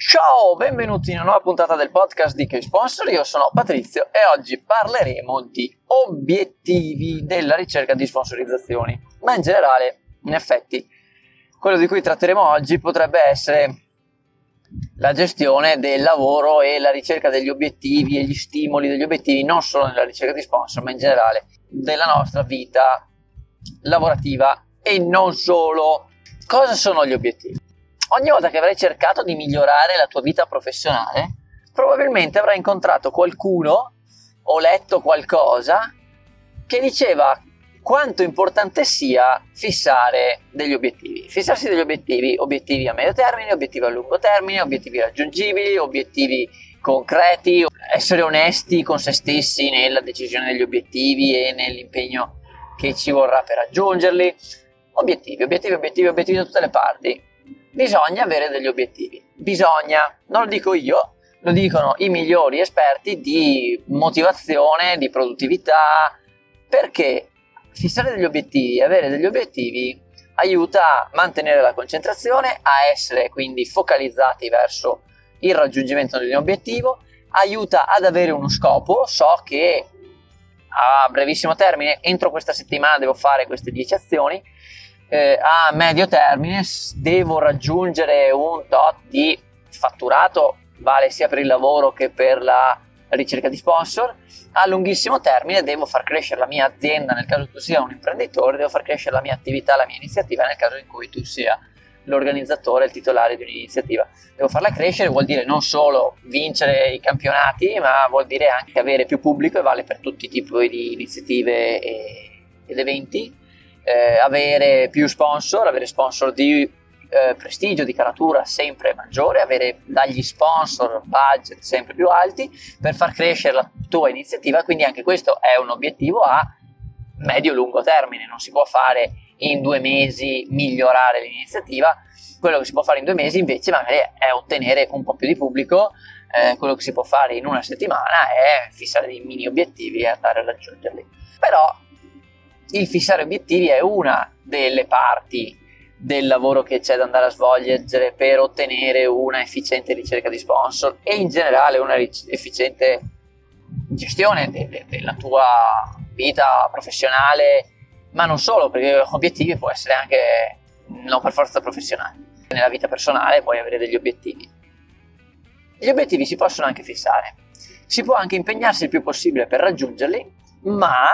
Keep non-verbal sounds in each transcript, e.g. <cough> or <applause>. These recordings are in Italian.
Ciao, benvenuti in una nuova puntata del podcast di K-Sponsor, io sono Patrizio e oggi parleremo di obiettivi della ricerca di sponsorizzazioni, ma in generale, in effetti, quello di cui tratteremo oggi potrebbe essere la gestione del lavoro e la ricerca degli obiettivi e gli stimoli degli obiettivi, non solo nella ricerca di sponsor, ma in generale della nostra vita lavorativa e non solo. Cosa sono gli obiettivi? Ogni volta che avrai cercato di migliorare la tua vita professionale, probabilmente avrai incontrato qualcuno o letto qualcosa che diceva quanto importante sia fissare degli obiettivi. Fissarsi degli obiettivi, obiettivi a medio termine, obiettivi a lungo termine, obiettivi raggiungibili, obiettivi concreti, essere onesti con se stessi nella decisione degli obiettivi e nell'impegno che ci vorrà per raggiungerli. Obiettivi, obiettivi, obiettivi, obiettivi da tutte le parti bisogna avere degli obiettivi. Bisogna, non lo dico io, lo dicono i migliori esperti di motivazione, di produttività, perché fissare degli obiettivi avere degli obiettivi aiuta a mantenere la concentrazione, a essere quindi focalizzati verso il raggiungimento di un obiettivo, aiuta ad avere uno scopo, so che a brevissimo termine, entro questa settimana devo fare queste 10 azioni, eh, a medio termine devo raggiungere un tot di fatturato, vale sia per il lavoro che per la ricerca di sponsor, a lunghissimo termine devo far crescere la mia azienda nel caso tu sia un imprenditore, devo far crescere la mia attività, la mia iniziativa nel caso in cui tu sia l'organizzatore, il titolare di un'iniziativa. Devo farla crescere, vuol dire non solo vincere i campionati, ma vuol dire anche avere più pubblico e vale per tutti i tipi di iniziative ed eventi eh, avere più sponsor, avere sponsor di eh, prestigio, di caratura sempre maggiore, avere dagli sponsor budget sempre più alti per far crescere la tua iniziativa, quindi anche questo è un obiettivo a medio-lungo termine, non si può fare in due mesi migliorare l'iniziativa, quello che si può fare in due mesi invece magari è ottenere un po' più di pubblico, eh, quello che si può fare in una settimana è fissare dei mini obiettivi e andare a raggiungerli. Però il fissare obiettivi è una delle parti del lavoro che c'è da andare a svolgere per ottenere una efficiente ricerca di sponsor e in generale una efficiente gestione de- de- della tua vita professionale, ma non solo, perché obiettivi può essere anche non per forza professionale. Nella vita personale puoi avere degli obiettivi. Gli obiettivi si possono anche fissare, si può anche impegnarsi il più possibile per raggiungerli, ma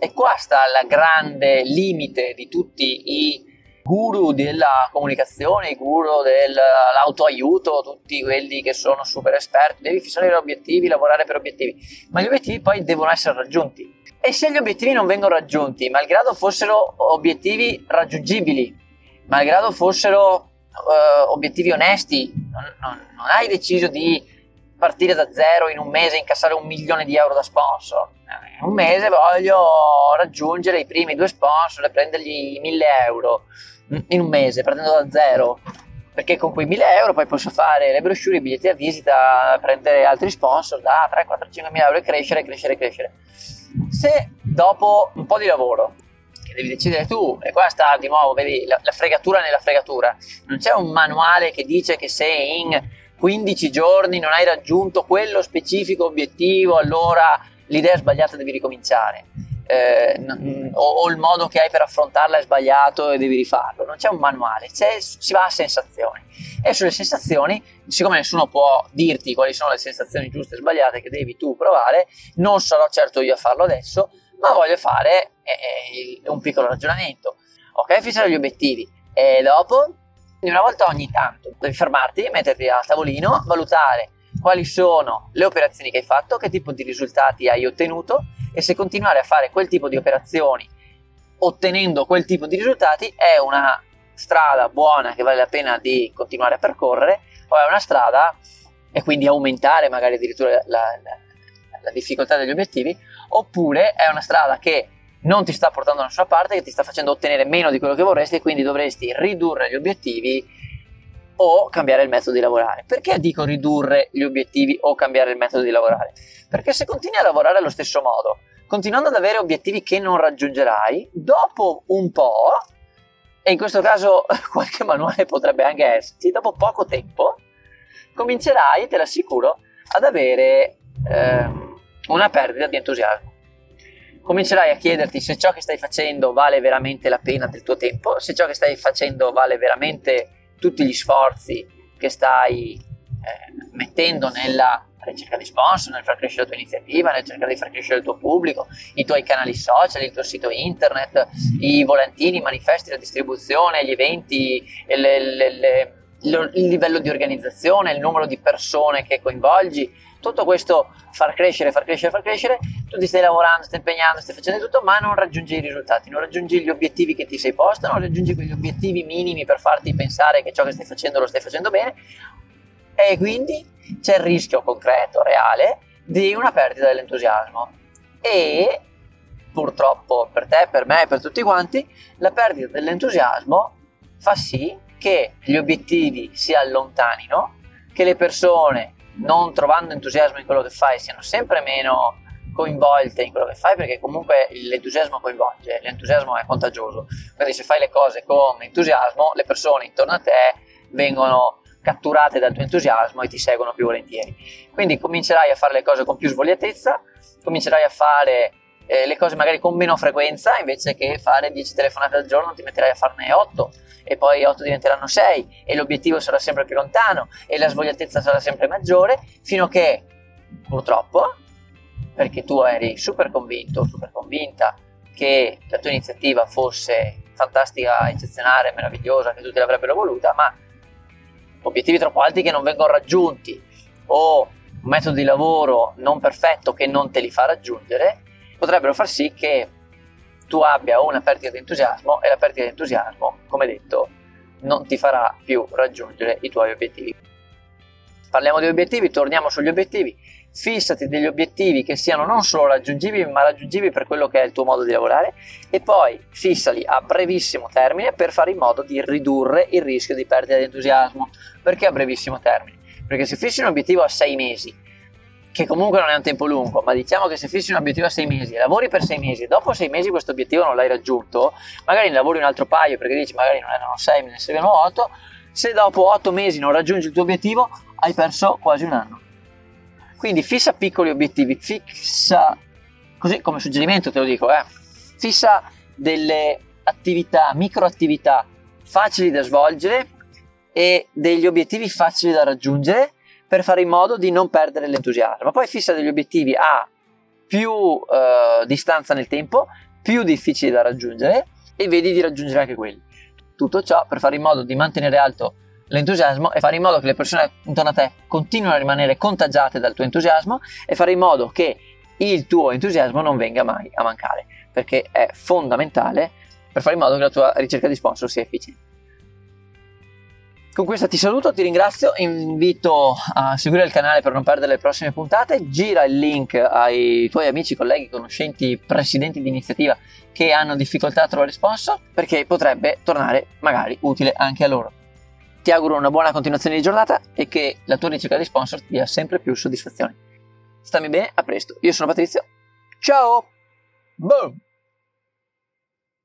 e qua sta il grande limite di tutti i guru della comunicazione, i guru dell'autoaiuto, tutti quelli che sono super esperti, devi fissare gli obiettivi, lavorare per obiettivi, ma gli obiettivi poi devono essere raggiunti. E se gli obiettivi non vengono raggiunti, malgrado fossero obiettivi raggiungibili, malgrado fossero uh, obiettivi onesti, non, non, non hai deciso di partire da zero in un mese e incassare un milione di euro da sponsor. In un mese voglio raggiungere i primi due sponsor e prendergli 1000 euro in un mese, partendo da zero. Perché con quei 1000 euro poi posso fare le brochure, i biglietti a visita, prendere altri sponsor da 3, 4, 5 mila euro e crescere, crescere, crescere. Se dopo un po' di lavoro che devi decidere tu, e qua sta di nuovo, vedi, la, la fregatura nella fregatura, non c'è un manuale che dice che se in 15 giorni non hai raggiunto quello specifico obiettivo, allora l'idea è sbagliata, devi ricominciare. Eh, o, o, il modo che hai per affrontarla è sbagliato e devi rifarlo. Non c'è un manuale, c'è, si va a sensazioni. E sulle sensazioni, siccome nessuno può dirti quali sono le sensazioni giuste e sbagliate che devi tu provare, non sarò certo io a farlo adesso, ma voglio fare eh, un piccolo ragionamento. Ok, fissare gli obiettivi e dopo quindi una volta ogni tanto devi fermarti, metterti a tavolino, valutare quali sono le operazioni che hai fatto, che tipo di risultati hai ottenuto e se continuare a fare quel tipo di operazioni ottenendo quel tipo di risultati è una strada buona che vale la pena di continuare a percorrere o è una strada e quindi aumentare magari addirittura la, la, la difficoltà degli obiettivi oppure è una strada che non ti sta portando da nessuna parte, che ti sta facendo ottenere meno di quello che vorresti e quindi dovresti ridurre gli obiettivi o cambiare il metodo di lavorare. Perché dico ridurre gli obiettivi o cambiare il metodo di lavorare? Perché se continui a lavorare allo stesso modo, continuando ad avere obiettivi che non raggiungerai, dopo un po', e in questo caso <laughs> qualche manuale potrebbe anche esserci, dopo poco tempo, comincerai, te l'assicuro, ad avere eh, una perdita di entusiasmo. Comincerai a chiederti se ciò che stai facendo vale veramente la pena del tuo tempo, se ciò che stai facendo vale veramente tutti gli sforzi che stai eh, mettendo nella ricerca di sponsor, nel far crescere la tua iniziativa, nel cercare di far crescere il tuo pubblico, i tuoi canali social, il tuo sito internet, i volantini, i manifesti, la distribuzione, gli eventi, le, le, le, il livello di organizzazione, il numero di persone che coinvolgi, tutto questo far crescere, far crescere, far crescere, tu ti stai lavorando, stai impegnando, stai facendo tutto, ma non raggiungi i risultati, non raggiungi gli obiettivi che ti sei posto, non raggiungi quegli obiettivi minimi per farti pensare che ciò che stai facendo lo stai facendo bene. E quindi c'è il rischio concreto, reale, di una perdita dell'entusiasmo. E purtroppo per te, per me e per tutti quanti, la perdita dell'entusiasmo fa sì che gli obiettivi si allontanino, che le persone non trovando entusiasmo in quello che fai siano sempre meno coinvolte in quello che fai perché comunque l'entusiasmo coinvolge, l'entusiasmo è contagioso, quindi se fai le cose con entusiasmo le persone intorno a te vengono catturate dal tuo entusiasmo e ti seguono più volentieri. Quindi comincerai a fare le cose con più svogliatezza, comincerai a fare eh, le cose magari con meno frequenza, invece che fare 10 telefonate al giorno ti metterai a farne 8 e poi 8 diventeranno 6 e l'obiettivo sarà sempre più lontano e la svogliatezza sarà sempre maggiore, fino a che purtroppo, perché tu eri super convinto, super convinta che la tua iniziativa fosse fantastica, eccezionale, meravigliosa, che tutti l'avrebbero voluta, ma obiettivi troppo alti che non vengono raggiunti o un metodo di lavoro non perfetto che non te li fa raggiungere, potrebbero far sì che tu abbia una perdita di entusiasmo e la perdita di entusiasmo, come detto, non ti farà più raggiungere i tuoi obiettivi. Parliamo di obiettivi, torniamo sugli obiettivi. Fissati degli obiettivi che siano non solo raggiungibili, ma raggiungibili per quello che è il tuo modo di lavorare e poi fissali a brevissimo termine per fare in modo di ridurre il rischio di perdita di entusiasmo. Perché a brevissimo termine? Perché se fissi un obiettivo a sei mesi, che comunque non è un tempo lungo, ma diciamo che se fissi un obiettivo a sei mesi, lavori per sei mesi, dopo sei mesi questo obiettivo non l'hai raggiunto, magari ne lavori un altro paio perché dici magari non erano sei, me ne servivano otto, se dopo otto mesi non raggiungi il tuo obiettivo, hai perso quasi un anno. Quindi fissa piccoli obiettivi, fissa, così come suggerimento te lo dico, eh, fissa delle attività, micro attività facili da svolgere e degli obiettivi facili da raggiungere per fare in modo di non perdere l'entusiasmo. Poi fissa degli obiettivi a più eh, distanza nel tempo, più difficili da raggiungere e vedi di raggiungere anche quelli. Tutto ciò per fare in modo di mantenere alto l'entusiasmo e fare in modo che le persone intorno a te continuino a rimanere contagiate dal tuo entusiasmo e fare in modo che il tuo entusiasmo non venga mai a mancare, perché è fondamentale per fare in modo che la tua ricerca di sponsor sia efficiente. Con questa ti saluto, ti ringrazio, invito a seguire il canale per non perdere le prossime puntate, gira il link ai tuoi amici, colleghi, conoscenti, presidenti di iniziativa che hanno difficoltà a trovare sponsor perché potrebbe tornare magari utile anche a loro. Ti auguro una buona continuazione di giornata e che la tua ricerca di sponsor ti dia sempre più soddisfazione. Stammi bene, a presto. Io sono Patrizio. Ciao! Boom!